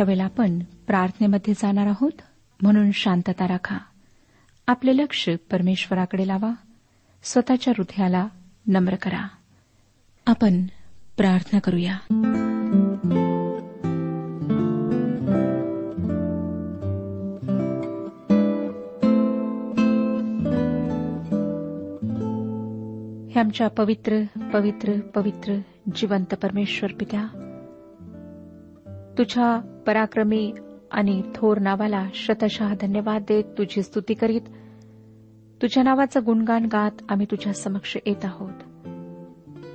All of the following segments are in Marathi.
ह्यावेळेला आपण प्रार्थनेमध्ये जाणार आहोत. म्हणून शांतता राखा. आपले लक्ष परमेश्वराकडे लावा. स्वतःच्या हृदयाला नम्र करा. आपण प्रार्थना करूया. हे आमच्या पवित्र पवित्र पवित्र जिवंत परमेश्वर पित्या तुझ्या पराक्रमी आणि थोर नावाला शतशः धन्यवाद देत तुझी स्तुती करीत तुझ्या नावाचं गुणगान गात आम्ही तुझ्या समक्ष येत आहोत.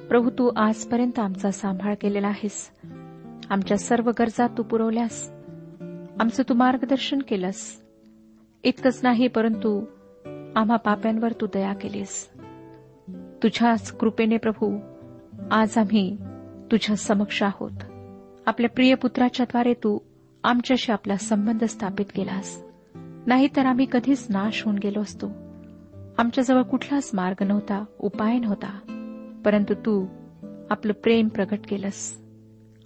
प्रभू तू आजपर्यंत आमचा सांभाळ केलेला आहेस. आमच्या सर्व गरजा तू पुरवल्यास. आमचं तू मार्गदर्शन केलंस. इतकंच नाही परंतु आम्हा पाप्यांवर तू दया केलीस. तुझ्याच कृपेने प्रभू आज आम्ही तुझ्या समक्ष आहोत. आपल्या प्रिय पुत्राच्याद्वारे तू आमच्याशी आपला संबंध स्थापित केलास. नाहीतर आम्ही कधीच नाश होऊन गेलो असतो. आमच्याजवळ कुठलाच मार्ग नव्हता उपाय नव्हता. परंतु तू आपलं प्रेम प्रकट केलंस.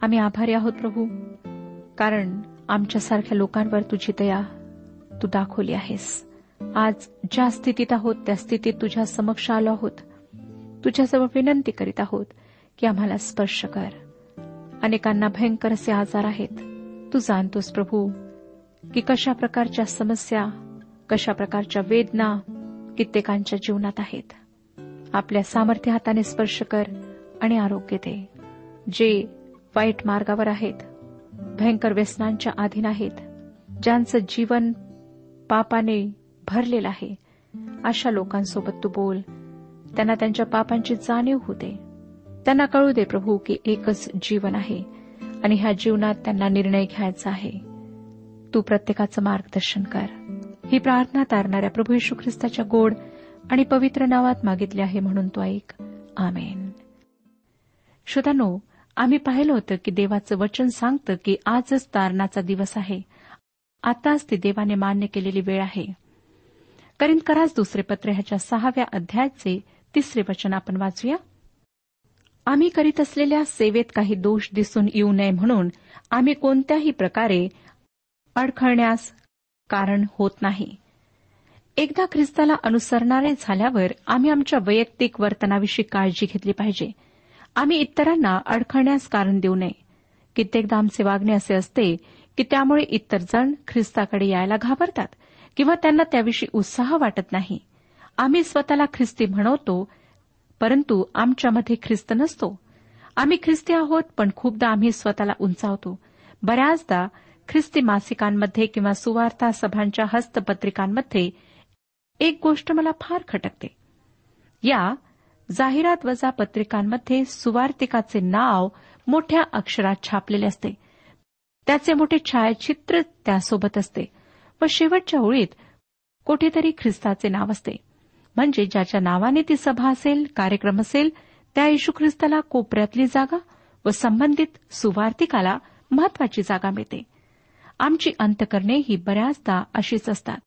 आम्ही आभारी आहोत प्रभू. कारण आमच्यासारख्या लोकांवर तुझी दया तू दाखवली आहेस. आज ज्या स्थितीत आहोत त्या स्थितीत तुझ्या समक्ष आलो आहोत. तुझ्याजवळ विनंती करीत आहोत की आम्हाला स्पर्श कर. अनेकांना भयंकर असे आजार आहेत. तू जाणतोस प्रभू की कशा प्रकारच्या समस्या कशा प्रकारच्या वेदना कित्येकांच्या जीवनात आहेत. आपल्या सामर्थ्य हाताने स्पर्श कर आणि आरोग्य दे. जे वाईट मार्गावर आहेत भयंकर व्यसनांच्या अधीन आहेत ज्यांचं जीवन पापाने भरलेलं आहे अशा लोकांसोबत तू बोल. त्यांना त्यांच्या पापांची जाणीव होते त्यांना कळू दे प्रभू की एकच जीवन आहे आणि ह्या जीवनात त्यांना निर्णय घ्यायचा आहे. तू प्रत्येकाचं मार्गदर्शन कर. ही प्रार्थना तारणाऱ्या प्रभू येशू ख्रिस्ताच्या गोड आणि पवित्र नावात मागितली आहे म्हणून तो ऐक. आमेन. श्रोतानो आम्ही पाहिलं होतं की देवाचं वचन सांगतं की आजच तारणाचा दिवस आहे. आताच ती देवाने मान्य केलेली वेळ आहे. करीन कराच दुसरे पत्र ह्याच्या सहाव्या अध्यायाचे तिसरे वचन आपण वाचूया. आम्ही करीत असलेल्या सेवेत काही दोष दिसून येऊ नये म्हणून आम्ही कोणत्याही प्रकारे अडखळण्यास कारण होत नाही. एकदा ख्रिस्ताला अनुसरणारे झाल्यावर आम्ही आमच्या वैयक्तिक वर्तनाविषयी काळजी घेतली पाहिजे. आम्ही इतरांना अडखळण्यास कारण देऊ नये. कित्येकदा आमचे वागणे असे असते की त्यामुळे इतर जण ख्रिस्ताकडे यायला घाबरतात किंवा त्यांना त्याविषयी उत्साह वाटत नाही. आम्ही स्वतःला ख्रिस्ती म्हणवतो परंतु आमच्यामध्ये ख्रिस्त नसतो. आम्ही ख्रिस्ती आहोत पण खूपदा आम्ही स्वतःला उंचावतो. बऱ्याचदा ख्रिस्ती मासिकांमध्ये किंवा सुवार्ता सभांच्या हस्तपत्रिकांमध्ये एक गोष्ट मला फार खटकते. या जाहिरात वजा पत्रिकांमध्ये सुवार्तिकाचे नाव मोठ्या अक्षरात छापलेले असते. त्याचे मोठे छायाचित्र त्यासोबत असते व शेवटच्या ओळीत कुठेतरी ख्रिस्ताचे नाव असते. म्हणजे ज्याच्या नावाने ती सभा असेल कार्यक्रम असेल त्या येशू ख्रिस्ताला कोपऱ्यातली जागा व संबंधित सुवार्तिकाला महत्वाची जागा मिळते. आमची अंतकरणे ही बऱ्याचदा अशीच असतात.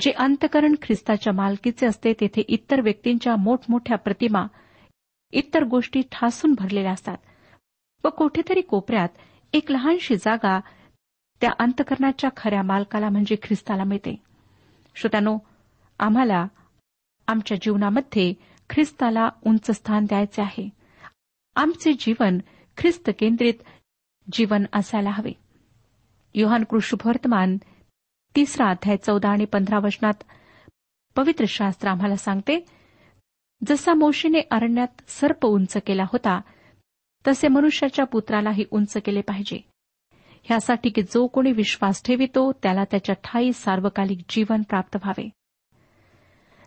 जे अंतकरण ख्रिस्ताच्या मालकीचे असते तेथे इतर व्यक्तींच्या मोठमोठ्या प्रतिमा इतर गोष्टी ठासून भरलेल्या असतात. व कुठेतरी कोपऱ्यात एक लहानशी जागा त्या अंतकरणाच्या खऱ्या मालकाला म्हणजे ख्रिस्ताला मिळते. श्रोत्यानो आम्हाला आमच्या जीवनामध्ये ख्रिस्ताला उंच स्थान द्यायचे आहे. आमचे जीवन ख्रिस्त केंद्रित जीवन असायला हवे. योहान कृष्णवर्तमान तिसरा अध्याय चौदा आणि पंधरा वचनात पवित्र शास्त्र आम्हाला सांगते जसा मोशीने अरण्यात सर्प उंच केला होता तसे मनुष्याच्या पुत्रालाही उंच केले पाहिजे. ह्यासाठी की जो कोणी विश्वास ठेवितो त्याला त्याच्या ठाई सार्वकालिक जीवन प्राप्त व्हावे.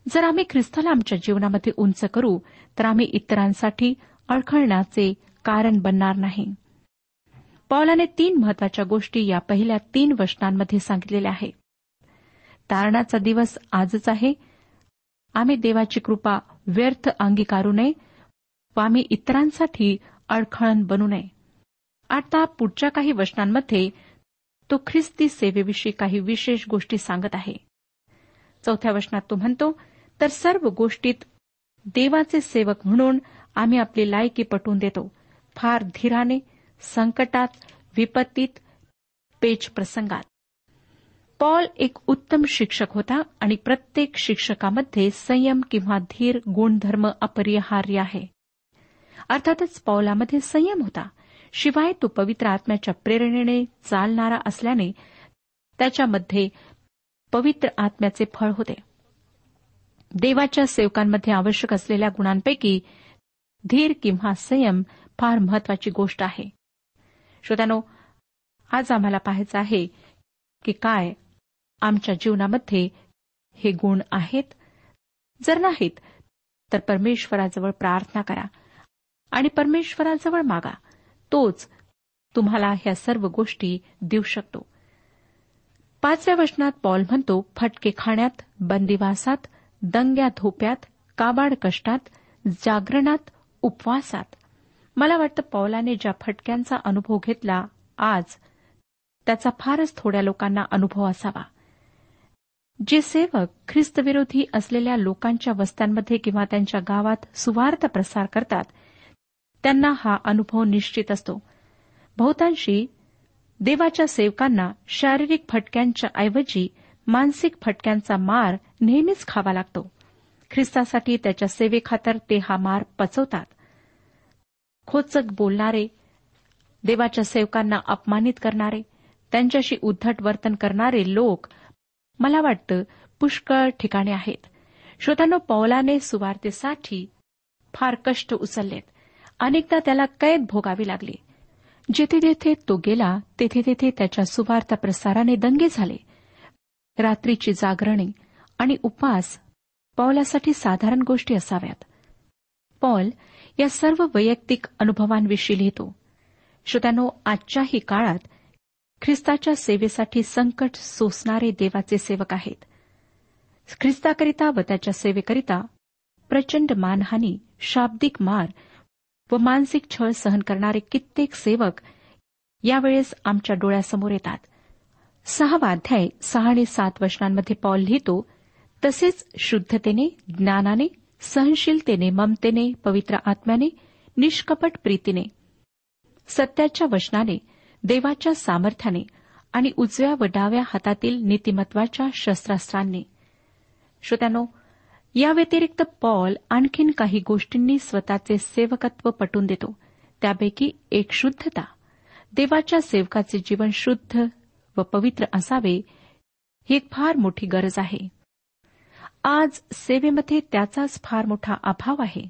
जर आम्ही ख्रिस्ताला आमच्या जीवनामध्ये उंच करू तर आम्ही इतरांसाठी अडखळण्याचे कारण बनणार नाही. पौलाने तीन महत्त्वाच्या गोष्टी या पहिल्या तीन वचनांमध्ये सांगितलेल्या आहे. तारणाचा दिवस आजच आहे. आम्ही देवाची कृपा व्यर्थ अंगीकारू नये व आम्ही इतरांसाठी अडखळण बनू नये. आता पुढच्या काही वचनांमध्ये तो ख्रिस्ती सेवेविषयी काही विशेष गोष्टी सांगत आहे. चौथ्या वचनात तो म्हणतो तर सर्व गोष्टीत देवाचे सेवक म्हणून आम्ही आपली लायकी पटवून देतो. फार धीराने संकटात विपत्तीत पेच प्रसंगात. पॉल एक उत्तम शिक्षक होता आणि प्रत्येक शिक्षकामध्ये संयम किंवा धीर गुणधर्म अपरिहार्य आहे. अर्थातच पौलामध्ये संयम होता. शिवाय तो पवित्र आत्म्याच्या प्रेरणेने चालणारा असल्याने त्याच्यामध्ये पवित्र आत्म्याचे फळ होते. देवाच्या सेवकांमध्ये आवश्यक असलेल्या गुणांपैकी धीर किंवा संयम फार महत्वाची गोष्ट आहे. श्रोत्यानो आज आम्हाला पाहायचं आहे की काय आमच्या जीवनामध्ये हे गुण आहेत? जर नाहीत तर परमेश्वराजवळ प्रार्थना करा आणि परमेश्वराजवळ मागा. तोच तुम्हाला ह्या सर्व गोष्टी देऊ शकतो. पाचव्या वचनात पॉल म्हणतो फटके खाण्यात बंदिवासात दंग्या धोप्यात काबाड कष्टात जागरणात उपवासात. मला वाटतं पौलाने ज्या फटक्यांचा अनुभव घेतला आज त्याचा फारच थोड्या लोकांना अनुभव असावा. जे सेवक ख्रिस्तविरोधी असलेल्या लोकांच्या वस्त्यांमध्ये किंवा त्यांच्या गावात सुवार्थ प्रसार करतात त्यांना हा अनुभव निश्चित असतो. बहुतांशी देवाच्या सेवकांना शारीरिक फटक्यांच्या ऐवजी मानसिक फटक्यांचा मार नेहमीच खावा लागतो. ख्रिस्तासाठी त्याच्या सेवेखातर ते हा मार पचवतात. खोचक बोलणारे देवाच्या सेवकांना अपमानित करणारे त्यांच्याशी उद्धट वर्तन करणारे लोक मला वाटतं पुष्कळ ठिकाणी आहेत. श्रोतांनो पौलाने सुवार्तेसाठी फार कष्ट उचललेत. अनेकदा त्याला कैद भोगावी लागली. जिथे जिथे तो गेला तेथे तेथे त्याच्या सुवार्ता प्रसाराने दंगे झाले. रात्रीची जागरणे आणि उपास पॉलासाठी साधारण गोष्टी असाव्यात. पॉल या सर्व वैयक्तिक अनुभवांविषयी लिहितो. श्रोत्यानो आजच्याही काळात ख्रिस्ताच्या सेवेसाठी संकट सोसणारे देवाचे सेवक आहेत. ख्रिस्ताकरिता व त्याच्या सेवेकरिता प्रचंड मानहानी शाब्दिक मार व मानसिक छळ सहन करणारे कित्येक सेवक यावेळेस आमच्या डोळ्यासमोर येतात. सहावा अध्याय सहा आणि सात वचनांमध्ये पॉल लिहितो तसेच शुद्धतेने ज्ञानाने सहनशीलतेने ममतेने पवित्र आत्म्याने निष्कपट प्रीतीने सत्याच्या वचनाने देवाच्या सामर्थ्याने आणि उजव्या व डाव्या हातातील नीतिमत्वाच्या शस्त्रास्त्रांनी. श्रोत्यानो या व्यतिरिक्त पॉल आणखीन काही गोष्टींनी स्वतःचे सेवकत्व पटून देतो. त्यापैकी एक शुद्धता. देवाच्या सेवकाचे जीवन शुद्ध व पवित्र असावे ही एक फार मोठी गरज आहे. आज सेवेमध्ये त्याचाच फार मोठा अभाव आहे.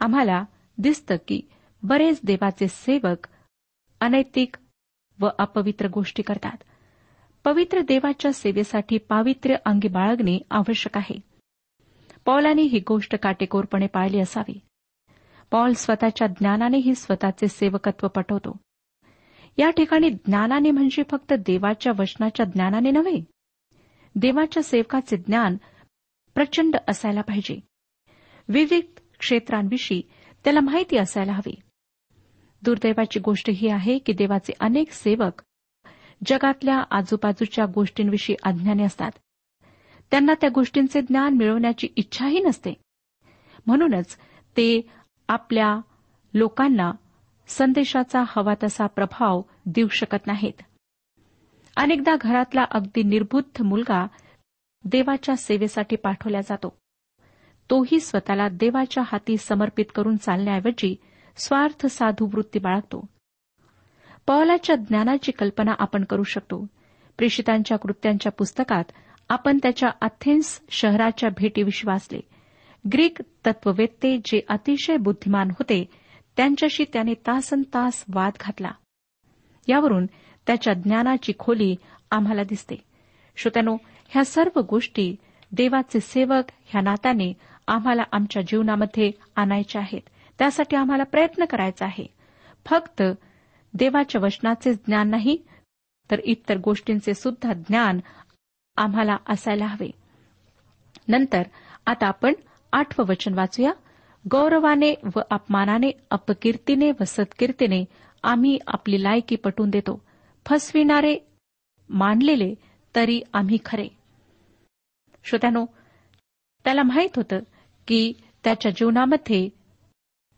आम्हाला दिसतं की बरेच देवाचे सेवक अनैतिक व अपवित्र गोष्टी करतात. पवित्र देवाच्या सेवेसाठी पावित्र्य अंगी बाळगणे आवश्यक आहे. पौलाने ही गोष्ट काटेकोरपणे पाळली असावी. पॉल स्वतःच्या ज्ञानानेही स्वतःचे सेवकत्व पटवतो. या ठिकाणी ज्ञानाने म्हणजे फक्त देवाच्या वचनाच्या ज्ञानाने नव्हे देवाच्या सेवकाचे ज्ञान प्रचंड असायला पाहिजे. विविध क्षेत्रांविषयी त्याला माहिती असायला हवी. दुर्दैवाची गोष्ट ही आहे की देवाचे अनेक सेवक जगातल्या आजूबाजूच्या गोष्टींविषयी अज्ञानी असतात. त्यांना त्या गोष्टींचे ज्ञान मिळवण्याची इच्छाही नसते. म्हणूनच ते आपल्या लोकांना संदेशाचा हवा तसा प्रभाव देऊ शकत नाहीत. अनेकदा घरातला अगदी निर्बुद्ध मुलगा देवाच्या सेवेसाठी पाठवला जातो. तोही स्वतःला देवाच्या हाती समर्पित करून चालण्याऐवजी स्वार्थ साधू वृत्ती बाळगतो. पौलाच्या ज्ञानाची कल्पना आपण करू शकतो. प्रेषितांच्या कृत्यांच्या पुस्तकात आपण त्याच्या अथेन्स शहराच्या भेटीविषयी वाचले ग्रीक तत्ववेत्ते जे अतिशय बुद्धिमान होते त्यांच्याशी त्याने तासन तास वाद घातला. यावरून त्याच्या ज्ञानाची खोली आम्हाला दिसते. श्रोत्यानो ह्या सर्व गोष्टी देवाचे सेवक ह्या नात्याने आम्हाला आमच्या जीवनामध्ये आणायच्या आहेत. त्यासाठी आम्हाला प्रयत्न करायचा आहे. फक्त देवाच्या वचनाचे ज्ञान नाही तर इतर गोष्टींचे सुद्धा ज्ञान आम्हाला असायला हवे. नंतर आता आपण आठवं वचन वाचूया. गौरवाने व अपमानाने अपकीर्तीने व सत्कीर्तीने आम्ही आपली लायकी पटवून देतो. फसविणारे मानलेले तरी आम्ही खरे. श्रोत्यानो त्याला माहीत होतं की त्याच्या जीवनामध्ये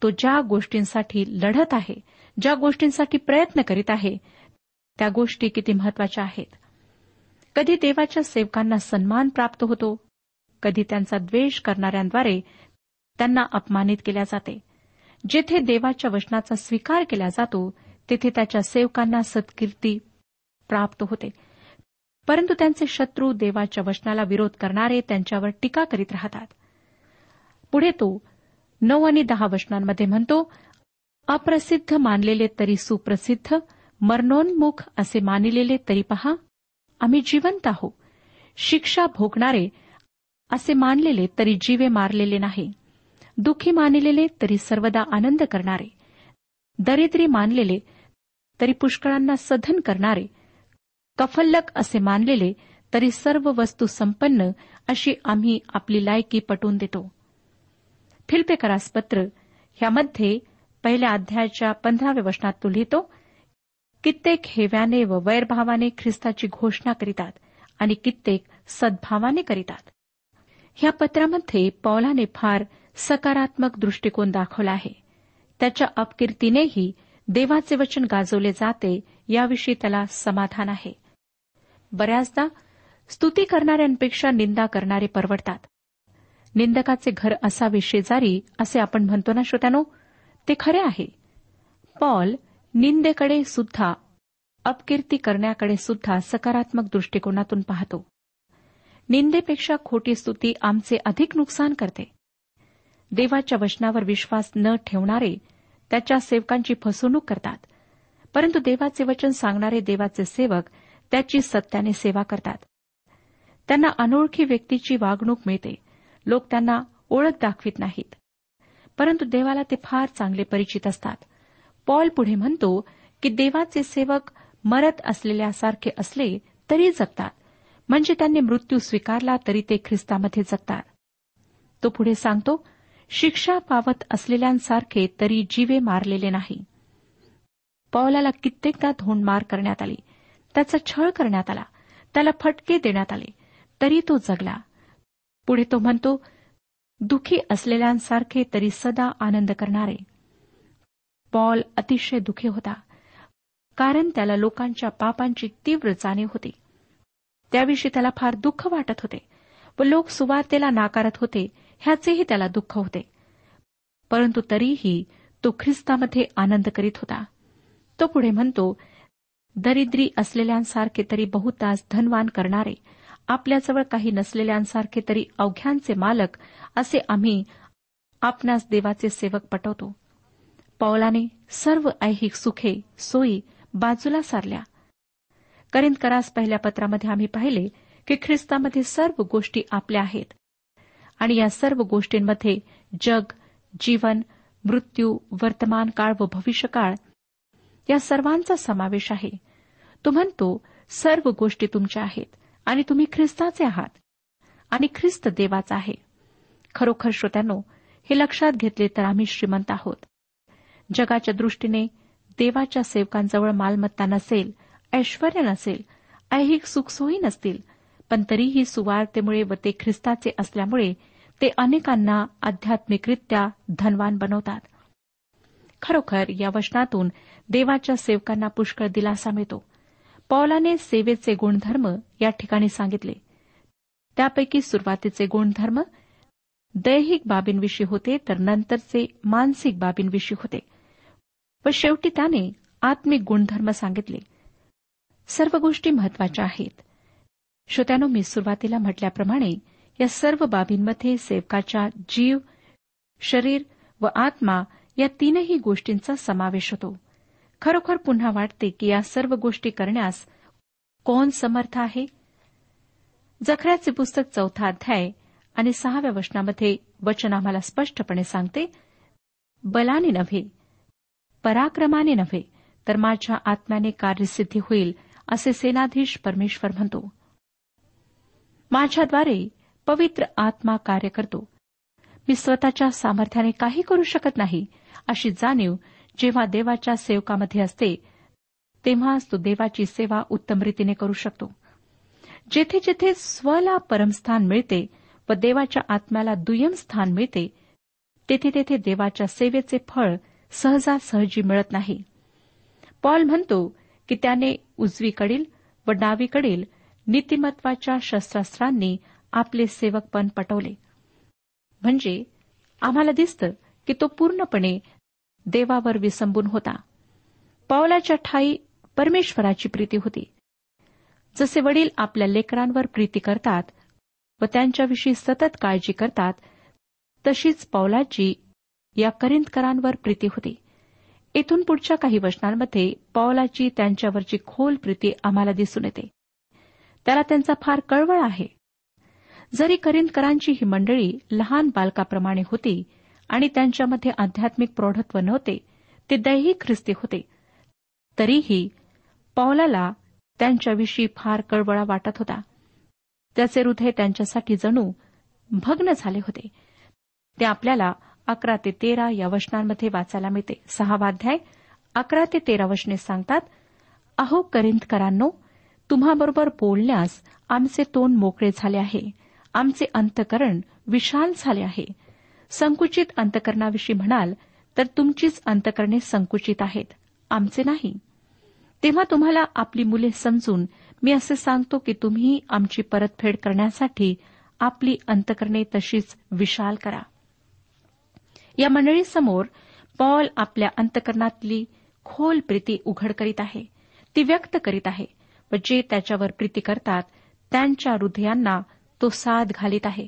तो ज्या गोष्टींसाठी लढत आहे ज्या गोष्टींसाठी प्रयत्न करीत आहे त्या गोष्टी किती महत्त्वाच्या आहेत. कधी देवाच्या सेवकांना सन्मान प्राप्त होतो कधी त्यांचा द्वेष करणाऱ्यांद्वारे त्यांना अपमानित केल्या जाते. जेथे देवाच्या वचनाचा स्वीकार केला जातो तेथे त्याच्या सेवकांना सत्कीर्ती प्राप्त होते. परंतु त्यांचे शत्रू देवाच्या वचनाला विरोध करणारे त्यांच्यावर टीका करीत राहतात. पुढे तो नऊ आणि दहा वचनांमध्ये म्हणतो अप्रसिद्ध मानलेले तरी सुप्रसिद्ध मरणोन्मुख असे मानिलेले तरी पहा आम्ही जिवंत आहो शिक्षा भोगणारे असे मानलेले तरी जीवे मारलेले नाही. दुःखी मानलेले तरी सर्वदा आनंद करणारे. दरिद्री मानलेले तरी पुष्कळांना सधन करणारे. कफल्लक असे मानलेले तरी सर्व वस्तू संपन्न अशी आम्ही आपली लायकी पटवून देतो. फिल्पेकरास पत्र ह्यामध्ये पहिल्या अध्यायाच्या पंधराव्या वचनात तो लिहितो कित्येक हेव्याने व वैरभावाने ख्रिस्ताची घोषणा करीतात आणि कित्येक सद्भावाने करीतात. ह्या पत्रामध्ये पौलाने फार सकारात्मक दृष्टिकोन दाखवला आहे. त्याच्या अपकीर्तीनेही देवाचे वचन गाजवले जाते याविषयी त्याला समाधान आहे. बऱ्याचदा स्तुती करणाऱ्यांपेक्षा निंदा करणारे परवडतात. निंदकाचे घर असावे शेजारी असे आपण म्हणतो ना श्रोत्यानो? ते खरे आहे. पॉल निंदेकडे सुद्धा अपकीर्ती करण्याकडे सुद्धा सकारात्मक दृष्टिकोनातून पाहतो. निंदेपेक्षा खोटी स्तुती आमचे अधिक नुकसान करते. देवाच्या वचनावर विश्वास न ठेवणारे त्याच्या सेवकांची फसवणूक करतात. परंतु देवाचे वचन सांगणारे देवाचे सेवक त्याची सत्याने सेवा करतात. त्यांना अनोळखी व्यक्तीची वागणूक मिळते. लोक त्यांना ओळख दाखवित नाहीत. परंतु देवाला ते फार चांगले परिचित असतात. पॉल पुढे म्हणतो की देवाचे सेवक मरत असलेल्यासारखे असले तरी जगतात. म्हणजे त्यांनी मृत्यू स्वीकारला तरी ते ख्रिस्तामध्ये जगतात. तो पुढे सांगतो शिक्षा पावत असलेल्यांसारखे तरी जीवे मारलेले नाही. पौलाला कित्येकदा धोंडमार करण्यात आली. त्याचा छळ करण्यात आला. त्याला फटके देण्यात आले. तरी तो जगला. पुढे तो म्हणतो दुखी असलेल्यांसारखे तरी सदा आनंद करणारे. पॉल अतिशय दुखी होता. कारण त्याला लोकांच्या पापांची तीव्र जाणीव होती. त्याविषयी त्याला फार दुःख वाटत होते. व लोक सुवार्तेला नाकारत होते. ह्याचेही त्याला दुःख होते. परंतु तरीही तो ख्रिस्तामध्ये आनंद करीत होता. तो पुढे म्हणतो दरिद्री असलेल्यांसारखे तरी बहुतास धनवान करणारे आपल्याजवळ काही नसलेल्यांसारखे तरी अवघ्यांचे मालक असे आम्ही आपणास देवाचे सेवक पटवतो. पौलाने सर्व ऐहिक सुखे सोयी बाजूला सारल्या. करिंदकरास पहिल्या पत्रामध्ये आम्ही पाहिले की ख्रिस्तामध्ये सर्व गोष्टी आपल्या आहेत. आणि या सर्व गोष्टींमध्ये जग जीवन मृत्यू वर्तमान काळ व भविष्यकाळ या सर्वांचा समावेश आहे. तो म्हणतो सर्व गोष्टी तुमच्या आहेत आणि तुम्ही ख्रिस्ताचे आहात आणि ख्रिस्त देवाचा आहे. खरोखर श्रोत्यानो हे लक्षात घेतले तर आम्ही श्रीमंत आहोत. जगाच्या दृष्टीने देवाच्या सेवकांजवळ मालमत्ता नसेल ऐश्वर नसेल ऐहिक सुखसोयी नसतील पण तरीही सुवार्तेमुळे व ते ख्रिस्ताचे असल्यामुळे ते अनेकांना आध्यात्मिकरित्या धनवान बनवतात. खरोखर या वचनातून देवाच्या सेवकांना पुष्कळ दिलासा मिळतो. पौलाने सेवेचे गुणधर्म या ठिकाणी सांगितले. त्यापैकी सुरुवातीचे गुणधर्म दैहिक बाबींविषयी होते तर नंतरचे मानसिक बाबींविषयी होते व शेवटी त्याने आत्मिक गुणधर्म सांगितले. सर्व गोष्टी महत्त्वाच्या आहेत. श्रोत्यानो मी सुरुवातीला म्हटल्याप्रमाणे या सर्व बाबींमध्ये सेवकाच्या जीव शरीर व आत्मा या तीनही गोष्टींचा समावेश होतो. खरोखर पुन्हा वाटते की या सर्व गोष्टी करण्यास कोण समर्थ आहे? जखऱ्याचे पुस्तक चौथा अध्याय आणि सहाव्या वचनामध्ये वचन आम्हाला स्पष्टपणे सांगते बलाने नव्हे पराक्रमाने नव्हे तर माझ्या आत्म्याने कार्यसिद्धी होईल असे सेनाधीश परमेश्वर म्हणतो. माझ्याद्वारे पवित्र आत्मा कार्य करतो. मी स्वतःच्या सामर्थ्याने काही करू शकत नाही अशी जाणीव जेव्हा देवाच्या सेवकामध्ये असते तेव्हाच तो देवाची सेवा उत्तम रीतीने करू शकतो. जेथे जेथे स्वला परमस्थान मिळते व देवाच्या आत्म्याला दुय्यम स्थान मिळते तेथे तेथे देवाच्या सेवेचे फळ सहजासहजी मिळत नाही. पॉल म्हणतो की त्याने उजवीकडील व डावीकडील नीतिमत्वाच्या शस्त्रास्त्रांनी आपले सेवकपण पटवले. म्हणजे आम्हाला दिसतं की तो पूर्णपणे देवावर विसंबून होता. पावलाच्या ठाई परमेश्वराची प्रीती होती. जसे वडील आपल्या लेकरांवर प्रीती करतात व त्यांच्याविषयी सतत काळजी करतात तशीच पावलाची या करिंदकरांवर प्रीती होती. येथून पुढच्या काही वचनांमध्ये पावलाची त्यांच्यावरची खोल प्रीती आम्हाला दिसून येते. त्याला त्यांचा फार कळवळ आहे. जरी करिंदकरांची ही मंडळी लहान बालकाप्रमाणे होती आणि त्यांच्यामध्ये आध्यात्मिक प्रौढत्व नव्हते ते दैहिक ख्रिस्ती होते तरीही पौलाला त्यांच्याविषयी फार कळवळा वाटत होता. त्याचे हृदय त्यांच्यासाठी जणू भग्न झाले होते. ते आपल्याला अकरा ते तेरा या वचनांमध्ये वाचायला मिळते. सहावाध्याय अकरा ते तेरा वचने सांगतात अहो करिंदकरांनो तुम्हाबरोबर बोलण्यास आमचे तोंड मोकळे झाले आहे. आमचे अंतकरण विशाल झाले आहे. संकुचित अंतकरणाविषयी म्हणाल तर तुमचीच अंतकरणे संकुचित आहेत. आमचे नाही. तेव्हा तुम्हाला आपली मुले समजून मी असे सांगतो की तुम्ही आमची परतफेड करण्यासाठी आपली अंतकरणे तशीच विशाल करा. या मंडळीसमोर पॉल आपल्या अंतकरणातली खोल प्रीती उघड करीत आहे. ती व्यक्त करीत आहे व जे त्याच्यावर प्रीती करतात त्यांच्या हृदयांना तो साथ घालीत आहे.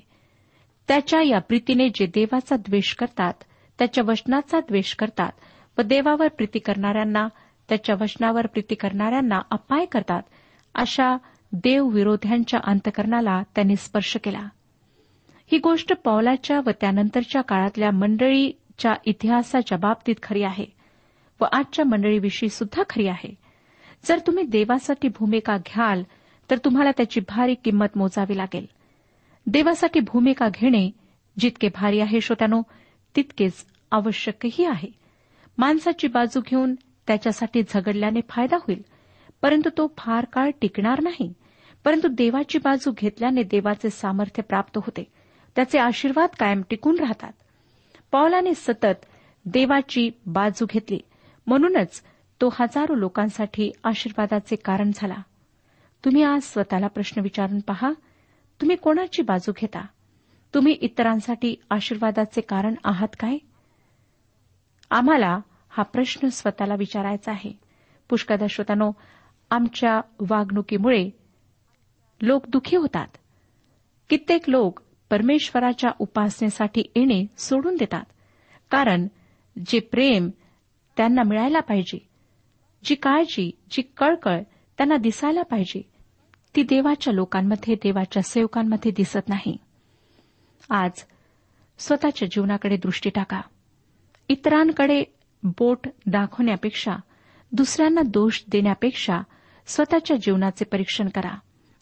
त्याच्या या प्रीतीने जे देवाचा द्वेष करतात त्याच्या वचनाचा द्वेष करतात व देवावर प्रीती करणाऱ्यांना त्याच्या वचनावर प्रीती करणाऱ्यांना अपाय करतात अशा देवविरोध्यांच्या अंतकरणाला त्यांनी स्पर्श केला. ही गोष्ट पौलाच्या व त्यानंतरच्या काळातल्या मंडळीच्या इतिहासाच्या बाबतीत खरी आहे व आजच्या मंडळीविषयी सुद्धा खरी आहे. जर तुम्ही देवासाठी भूमिका घ्याल तर तुम्हाला त्याची भारी किंमत मोजावी लागेल. देवासाठी भूमिका घेणे जितके भारी आहे श्रोत्यानो तितकेच आवश्यकही आहे. माणसाची बाजू घेऊन त्याच्यासाठी झगडल्याने फायदा होईल परंतु तो फार काळ टिकणार नाही. परंतु देवाची बाजू घेतल्याने देवाचे सामर्थ्य प्राप्त होते. त्याचे आशीर्वाद कायम टिकून राहतात. पौलाने सतत देवाची बाजू घेतली. म्हणूनच तो हजारो लोकांसाठी आशीर्वादाचे कारण झाला. तुम्ही आज स्वतःला प्रश्न विचारून पहा तुम्ही कोणाची बाजू घेता? तुम्ही इतरांसाठी आशीर्वादाचे कारण आहात काय? आम्हाला हा प्रश्न स्वतःला विचारायचा आहे. पुष्कदा श्रोतानो आमच्या वागणुकीमुळे लोक दुखी होतात. कित्येक लोक परमेश्वराच्या उपासनेसाठी येणे सोडून देतात. कारण जे प्रेम त्यांना मिळायला पाहिजे जी काळजी जी कळकळ त्यांना दिसायला पाहिजे ती देवाच्या लोकांमध्ये देवाच्या सेवकांमध्ये दिसत नाही. आज स्वतःच्या जीवनाकडे दृष्टी टाका. इतरांकडे बोट दाखवण्यापेक्षा दुसऱ्यांना दोष देण्यापेक्षा स्वतःच्या जीवनाचे परीक्षण करा.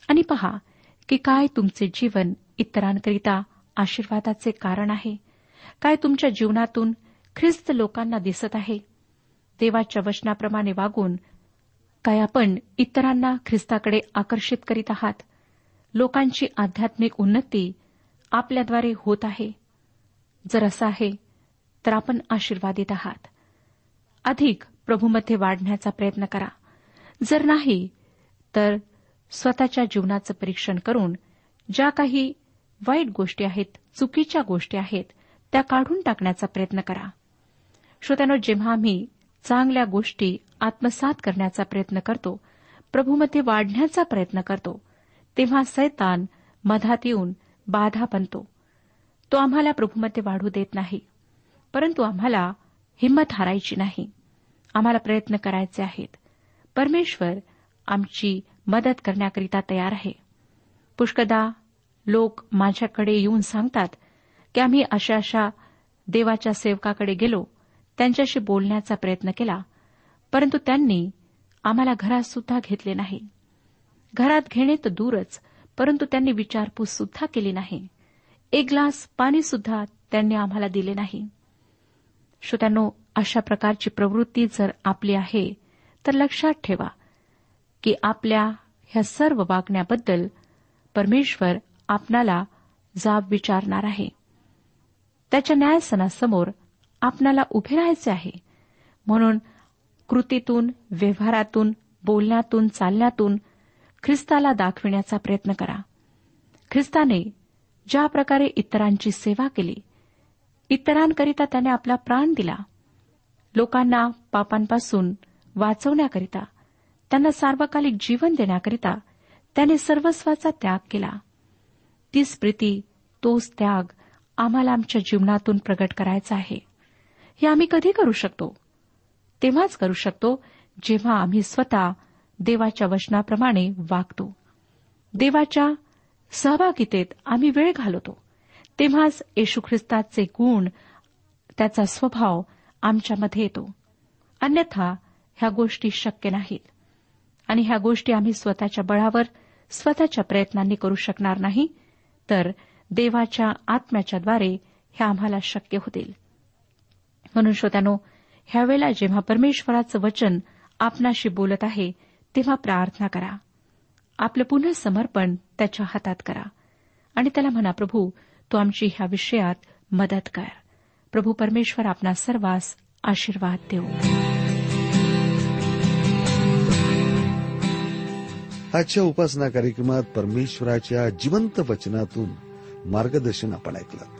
आणि पहा की काय तुमचे जीवन इतरांकरिता आशीर्वादाचे कारण आहे? काय तुमच्या जीवनातून ख्रिस्त लोकांना दिसत आहे? देवाच्या वचनाप्रमाणे वागून काय आपण इतरांना ख्रिस्ताकडे आकर्षित करीत आहात? लोकांची आध्यात्मिक उन्नती आपल्याद्वारे होत आहे. जर असं आहे तर आपण आशीर्वादित आहात. अधिक प्रभूमध्ये वाढण्याचा प्रयत्न करा. जर नाही तर स्वतःच्या जीवनाचं परीक्षण करून ज्या काही वाईट गोष्टी आहेत चुकीच्या गोष्टी आहेत त्या काढून टाकण्याचा प्रयत्न करा. श्रोत्यानो जेव्हा आम्ही चांगल्या गोष्टी आत्मसात करण्याचा प्रयत्न करतो. प्रभूमध्ये वाढण्याचा प्रयत्न करतो. तेव्हा सैतान मधात येऊन बाधा बनतो. तो आम्हाला प्रभूमध्ये वाढू देत नाही. परंतु आम्हाला हिंमत हारायची नाही. आम्हाला प्रयत्न करायचे आहेत. परमेश्वर आमची मदत करण्याकरिता तयार आहे. पुष्कदा लोक माझ्याकडे येऊन सांगतात की आम्ही अशा अशा देवाच्या सेवकाकडे गेलो त्यांच्याशी बोलण्याचा प्रयत्न केला. परंतु त्यांनी आम्हाला घरात सुद्धा घेतले नाही. घरात घेणे तर दूरच परंतु त्यांनी विचारपूस सुद्धा केली नाही. एक ग्लास पाणी सुद्धा त्यांनी आम्हाला दिले नाही. श्रोत्यानो अशा प्रकारची प्रवृत्ती जर आपली आहे तर लक्षात ठेवा की आपल्या ह्या सर्व वागण्याबद्दल परमेश्वर आपणाला जाब विचारणार आहे. त्याच्या न्यायसनासमोर आपणाला उभे राहायचे आहे. म्हणून कृतीतून व्यवहारातून बोलण्यातून चालण्यातून ख्रिस्ताला दाखविण्याचा प्रयत्न करा. ख्रिस्ताने ज्या प्रकारे इतरांची सेवा केली इतरांकरिता त्याने आपला प्राण दिला लोकांना पापांपासून वाचवण्याकरिता त्यांना सार्वकालिक जीवन देण्याकरिता त्याने सर्वस्वाचा त्याग केला. तीच प्रीती तोच त्याग आम्हाला आमच्या जीवनातून प्रगट करायचा आहे. हे आम्ही कधी करू शकतो? तेव्हाच करू शकतो जेव्हा आम्ही स्वतः देवाच्या वचनाप्रमाणे वागतो. देवाच्या सहभागितेत आम्ही वेळ घालवतो. तेव्हाच येशू ख्रिस्ताचे गुण त्याचा स्वभाव आमच्यामध्ये येतो. अन्यथा ह्या गोष्टी शक्य नाहीत. आणि ह्या गोष्टी आम्ही स्वतःच्या बळावर स्वतःच्या प्रयत्नांनी करू शकणार नाही तर देवाच्या आत्म्याच्याद्वारे हे आम्हाला शक्य होतील. म्हणून श्रोत्यानो ह्यावेळेला जेव्हा परमेश्वराचं वचन आपणाशी बोलत आहे तेव्हा प्रार्थना करा. आपलं पुन्हा समर्पण त्याच्या हातात करा. आणि त्याला म्हणा प्रभू तू आमची ह्या विषयात मदत कर. प्रभू परमेश्वर आपणा सर्वांस आशीर्वाद देऊ. आजच्या उपासना कार्यक्रमात परमेश्वराच्या जिवंत वचनातून मार्गदर्शन आपण ऐकलं.